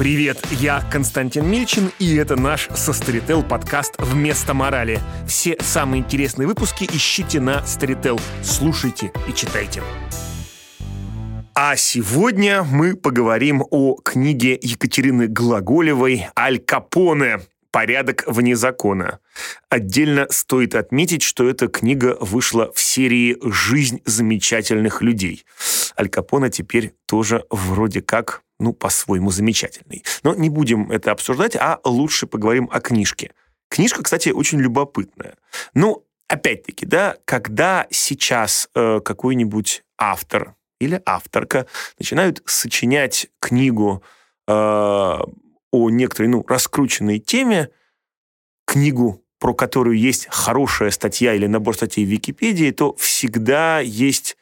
Привет, я Константин Мильчин, и это наш со Storytel подкаст «Вместо морали». Все самые интересные выпуски ищите на Storytel. Слушайте и читайте. А сегодня мы поговорим о книге Екатерины Глаголевой «Аль Капоне. «Порядок вне закона». Отдельно стоит отметить, что эта книга вышла в серии «Жизнь замечательных людей». Аль Капоне теперь тоже вроде как, ну, по-своему замечательный. Но не будем это обсуждать, а лучше поговорим о книжке. Книжка, кстати, очень любопытная. Ну, опять-таки, да, когда сейчас э, какой-нибудь автор или авторка начинают сочинять книгу э, о некоторой, ну, раскрученной теме, книгу, про которую есть хорошая статья или набор статей в Википедии, то всегда есть,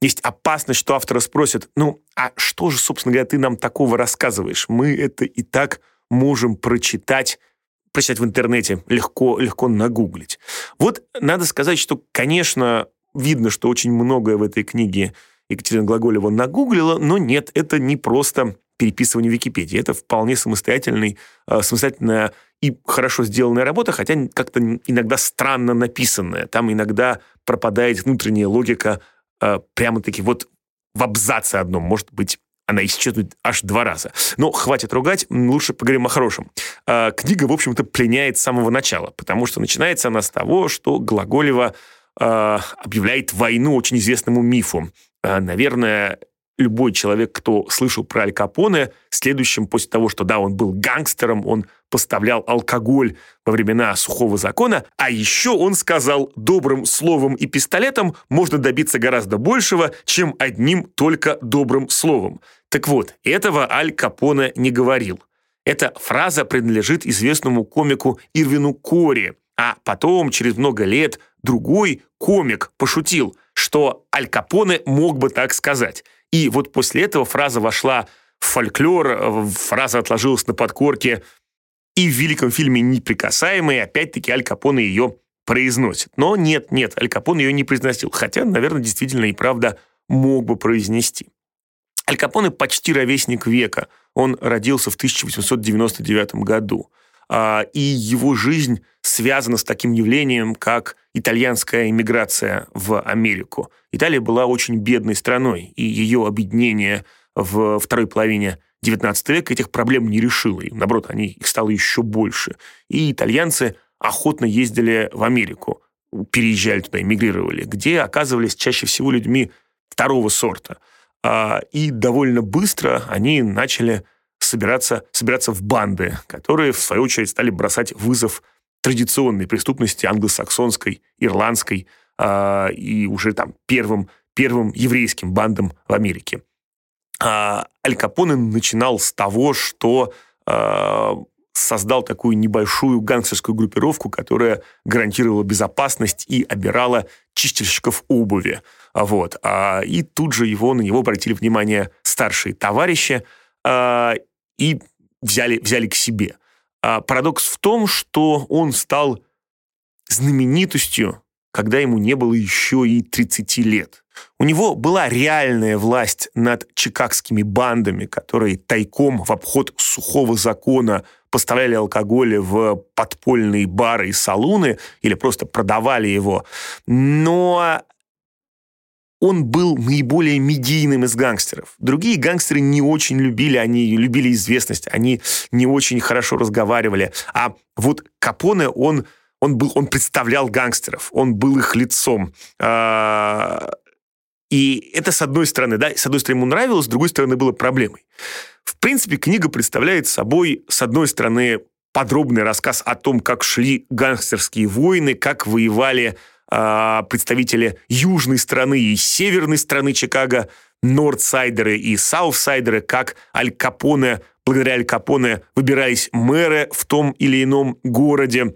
есть опасность, что автора спросят, ну, а что же, собственно говоря, ты нам такого рассказываешь? Мы это и так можем прочитать прочитать в интернете, легко, легко нагуглить. Вот надо сказать, что, конечно, видно, что очень многое в этой книге Екатерина Глаголева нагуглила, но нет, это не просто переписывания Википедии. Это вполне самостоятельный, э, самостоятельная и хорошо сделанная работа, хотя как-то иногда странно написанная. Там иногда пропадает внутренняя логика э, прямо-таки вот в абзаце одном. Может быть, она исчезнет аж два раза. Но хватит ругать, лучше поговорим о хорошем. Э, книга, в общем-то, пленяет с самого начала, потому что начинается она с того, что Глаголева объявляет войну очень известному мифу. Наверное, любой человек, кто слышал про Аль Капоне, следующим после того, что да, он был гангстером, он поставлял алкоголь во времена сухого закона, а еще он сказал, добрым словом и пистолетом можно добиться гораздо большего, чем одним только добрым словом. Так вот, этого Аль Капоне не говорил. Эта фраза принадлежит известному комику Ирвину Кори, а потом, через много лет, другой комик пошутил, что Аль Капоне мог бы так сказать – и вот после этого фраза вошла в фольклор, фраза отложилась на подкорке. И в великом фильме «Неприкасаемые» опять-таки Аль Капоне ее произносит. Но нет, нет, Аль Капоне ее не произносил. Хотя, наверное, действительно и правда мог бы произнести. Аль Капоне почти ровесник века. Он родился в 1899 году. А, и его жизнь связана с таким явлением, как итальянская иммиграция в Америку. Италия была очень бедной страной, и ее объединение в второй половине XIX века этих проблем не решило. И, наоборот, они, их стало еще больше. И итальянцы охотно ездили в Америку, переезжали туда, эмигрировали, где оказывались чаще всего людьми второго сорта. А, и довольно быстро они начали собираться, собираться в банды, которые, в свою очередь, стали бросать вызов традиционной преступности англосаксонской, ирландской э, и уже там первым, первым еврейским бандам в Америке. А Аль Капоне начинал с того, что э, создал такую небольшую гангстерскую группировку, которая гарантировала безопасность и обирала чистильщиков обуви. Вот. И тут же его, на него обратили внимание старшие товарищи, и взяли, взяли к себе. А парадокс в том, что он стал знаменитостью, когда ему не было еще и 30 лет. У него была реальная власть над чикагскими бандами, которые тайком в обход сухого закона поставляли алкоголь в подпольные бары и салуны или просто продавали его. Но он был наиболее медийным из гангстеров. Другие гангстеры не очень любили, они любили известность, они не очень хорошо разговаривали. А вот Капоне, он, он, был, он представлял гангстеров, он был их лицом. А, и это с одной стороны, да, с одной стороны ему нравилось, с другой стороны было проблемой. В принципе, книга представляет собой, с одной стороны, подробный рассказ о том, как шли гангстерские войны, как воевали а, представители южной страны и северной страны Чикаго, нордсайдеры и саутсайдеры, как Аль Капоне, благодаря Аль Капоне выбирались мэры в том или ином городе.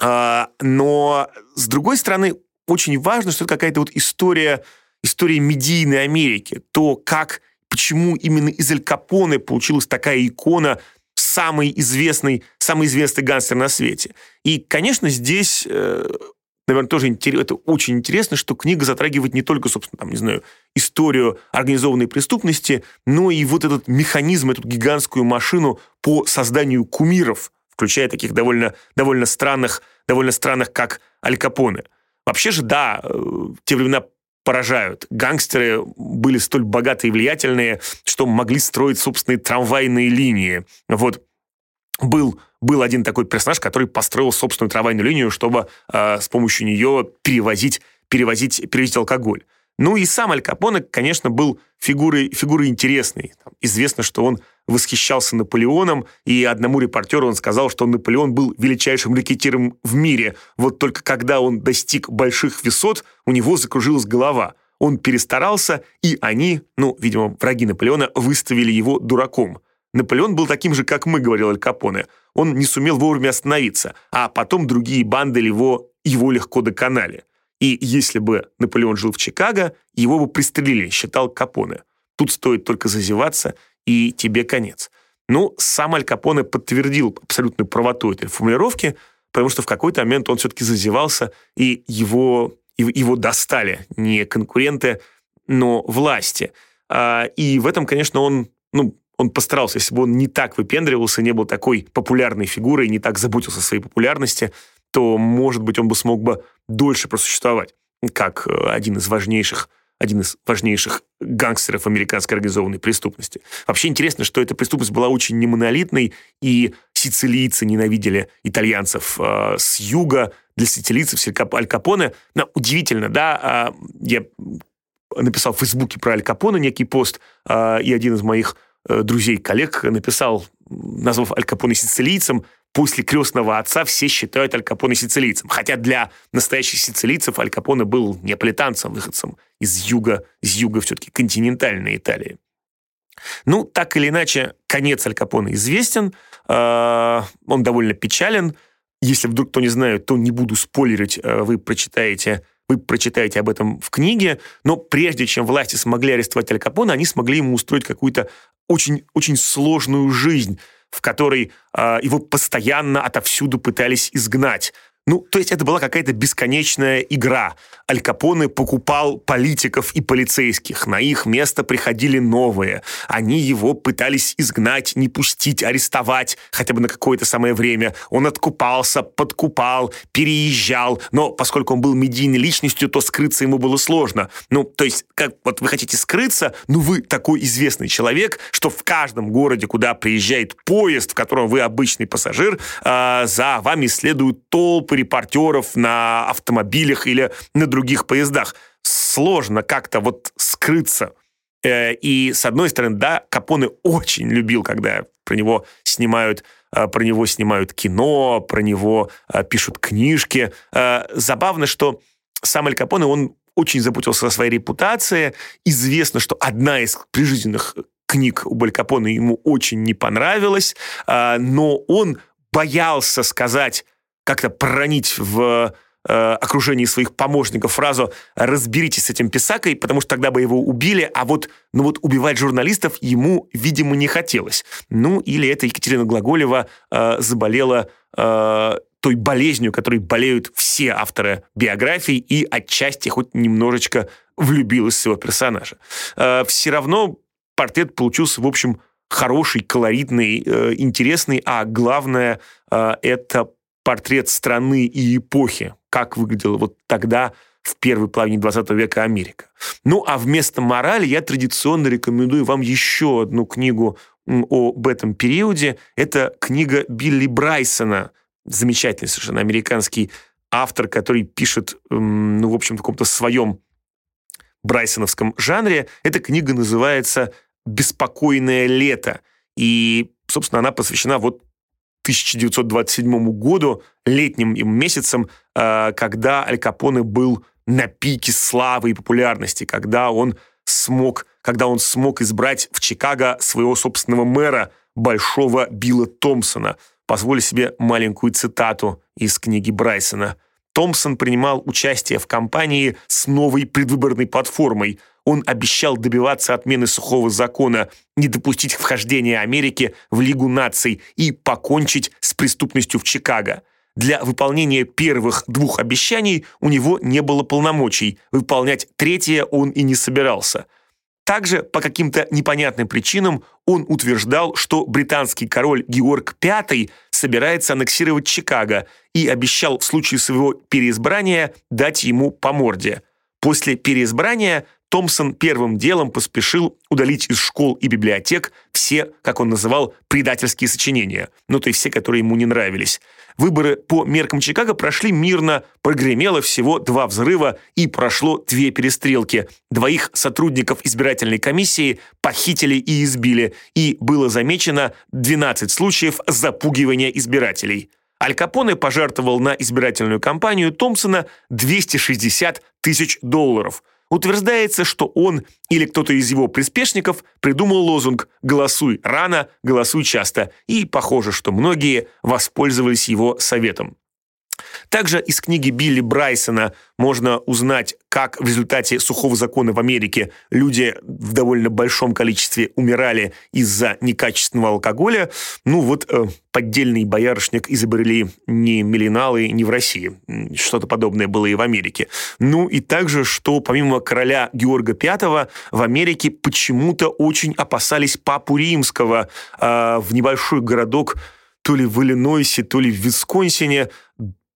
А, но, с другой стороны, очень важно, что это какая-то вот история, история медийной Америки. То, как, почему именно из Аль Капоне получилась такая икона самый известный, самый известный гангстер на свете. И, конечно, здесь э, наверное, тоже интерес, это очень интересно, что книга затрагивает не только, собственно, там, не знаю, историю организованной преступности, но и вот этот механизм, эту гигантскую машину по созданию кумиров, включая таких довольно, довольно странных, довольно странных, как Аль Капоне. Вообще же, да, э, те времена поражают. Гангстеры были столь богатые и влиятельные, что могли строить собственные трамвайные линии. Вот был был один такой персонаж, который построил собственную трамвайную линию, чтобы э, с помощью нее перевозить, перевозить, перевозить алкоголь. Ну и сам Аль Капоне, конечно, был фигурой, фигурой интересной. Там, известно, что он восхищался Наполеоном, и одному репортеру он сказал, что Наполеон был величайшим ракетиром в мире. Вот только когда он достиг больших высот, у него закружилась голова. Он перестарался, и они, ну, видимо, враги Наполеона, выставили его дураком. Наполеон был таким же, как мы, говорил Аль Капоне. Он не сумел вовремя остановиться, а потом другие банды его, его легко доконали. И если бы Наполеон жил в Чикаго, его бы пристрелили, считал Капоне. Тут стоит только зазеваться, и тебе конец. Ну, сам Аль Капоне подтвердил абсолютную правоту этой формулировки, потому что в какой-то момент он все-таки зазевался, и его, его достали не конкуренты, но власти. А, и в этом, конечно, он ну, он постарался, если бы он не так выпендривался, не был такой популярной фигурой, не так заботился о своей популярности, то, может быть, он бы смог бы дольше просуществовать, как э, один из важнейших один из важнейших гангстеров американской организованной преступности. Вообще интересно, что эта преступность была очень немонолитной, и сицилийцы ненавидели итальянцев э, с юга. Для сицилийцев Аль Капоне, ну, удивительно, да, э, я написал в Фейсбуке про Аль Капоне некий пост, э, и один из моих друзей, коллег написал, назвав Аль Капоне сицилийцем, после крестного отца все считают Аль Капоне сицилийцем. Хотя для настоящих сицилийцев Аль Капоне был неаполитанцем, выходцем из юга, из юга все-таки континентальной Италии. Ну, так или иначе, конец Аль Капоне известен, э, он довольно печален. Если вдруг кто не знает, то не буду спойлерить, э, вы прочитаете вы прочитаете об этом в книге, но прежде чем власти смогли арестовать Аль Капоне, они смогли ему устроить какую-то очень, очень сложную жизнь, в которой э, его постоянно отовсюду пытались изгнать. Ну, то есть это была какая-то бесконечная игра. Аль Капоне покупал политиков и полицейских. На их место приходили новые. Они его пытались изгнать, не пустить, арестовать хотя бы на какое-то самое время. Он откупался, подкупал, переезжал. Но поскольку он был медийной личностью, то скрыться ему было сложно. Ну, то есть, как вот вы хотите скрыться, ну вы такой известный человек, что в каждом городе, куда приезжает поезд, в котором вы обычный пассажир, э, за вами следуют толпы репортеров на автомобилях или на других поездах. Сложно как-то вот скрыться. Э, и, с одной стороны, да, Капоне очень любил, когда про него снимают э, про него снимают кино, про него э, пишут книжки. Забавно, что сам Аль Капоне, он очень заботился о своей репутации. Известно, что одна из прижизненных книг у Аль Капоне ему очень не понравилась, но он боялся сказать как-то проронить в э, окружении своих помощников фразу «разберитесь с этим писакой», потому что тогда бы его убили, а вот, ну вот убивать журналистов ему, видимо, не хотелось. Ну, или это Екатерина Глаголева э, заболела э, той болезнью, которой болеют все авторы биографий, и отчасти хоть немножечко влюбилась в своего персонажа. Э, все равно портрет получился, в общем, хороший, колоритный, э, интересный, а главное, э, это портрет страны и эпохи, как выглядела вот тогда в первой половине 20 века Америка. Ну, а вместо морали я традиционно рекомендую вам еще одну книгу об этом периоде. Это книга Билли Брайсона, замечательный совершенно американский автор, который пишет, ну, в общем, в каком-то своем брайсоновском жанре. Эта книга называется «Беспокойное лето». И, собственно, она посвящена вот 1927 году, летним месяцем, э, когда Аль Капоне был на пике славы и популярности, когда он смог, когда он смог избрать в Чикаго своего собственного мэра, большого Билла Томпсона. Позволю себе маленькую цитату из книги Брайсона. Томпсон принимал участие в кампании с новой предвыборной платформой – он обещал добиваться отмены сухого закона, не допустить вхождения Америки в Лигу наций и покончить с преступностью в Чикаго. для выполнения первых двух обещаний у него не было полномочий, выполнять третье он и не собирался. Также по каким-то непонятным причинам он утверждал, что британский король Георг V собирается аннексировать Чикаго и обещал в случае своего переизбрания дать ему по морде. После переизбрания Томпсон первым делом поспешил удалить из школ и библиотек все, как он называл, предательские сочинения, ну то есть все, которые ему не нравились. Выборы по меркам Чикаго прошли мирно, прогремело всего два взрыва и прошло две перестрелки. Двоих сотрудников избирательной комиссии похитили и избили, и было замечено 12 случаев запугивания избирателей. Аль Капоне пожертвовал на избирательную кампанию Томпсона 260 тысяч долларов – Утверждается, что он или кто-то из его приспешников придумал лозунг «Голосуй рано, голосуй часто», и похоже, что многие воспользовались его советом. Также из книги Билли Брайсона можно узнать, как в результате сухого закона в Америке люди в довольно большом количестве умирали из-за некачественного алкоголя. Ну вот э, поддельный боярышник изобрели не миллиналы, не в России. Что-то подобное было и в Америке. Ну и также, что помимо короля Георга V в Америке почему-то очень опасались папу римского. Э, в небольшой городок то ли в Иллинойсе, то ли в Висконсине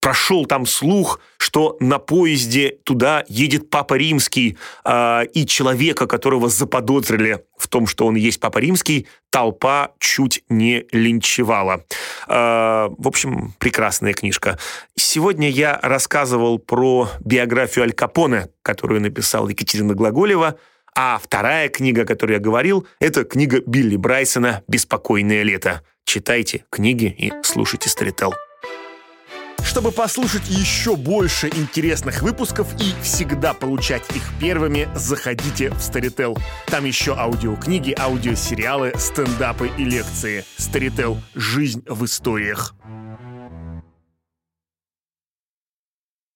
прошел там слух, что на поезде туда едет Папа Римский, э, и человека, которого заподозрили в том, что он есть Папа Римский, толпа чуть не линчевала. Э, в общем, прекрасная книжка. Сегодня я рассказывал про биографию Аль Капоне, которую написал Екатерина Глаголева, а вторая книга, о которой я говорил, это книга Билли Брайсона «Беспокойное лето». Читайте книги и слушайте Старител. Чтобы послушать еще больше интересных выпусков и всегда получать их первыми, заходите в Storytel. Там еще аудиокниги, аудиосериалы, стендапы и лекции. Storytel. Жизнь в историях.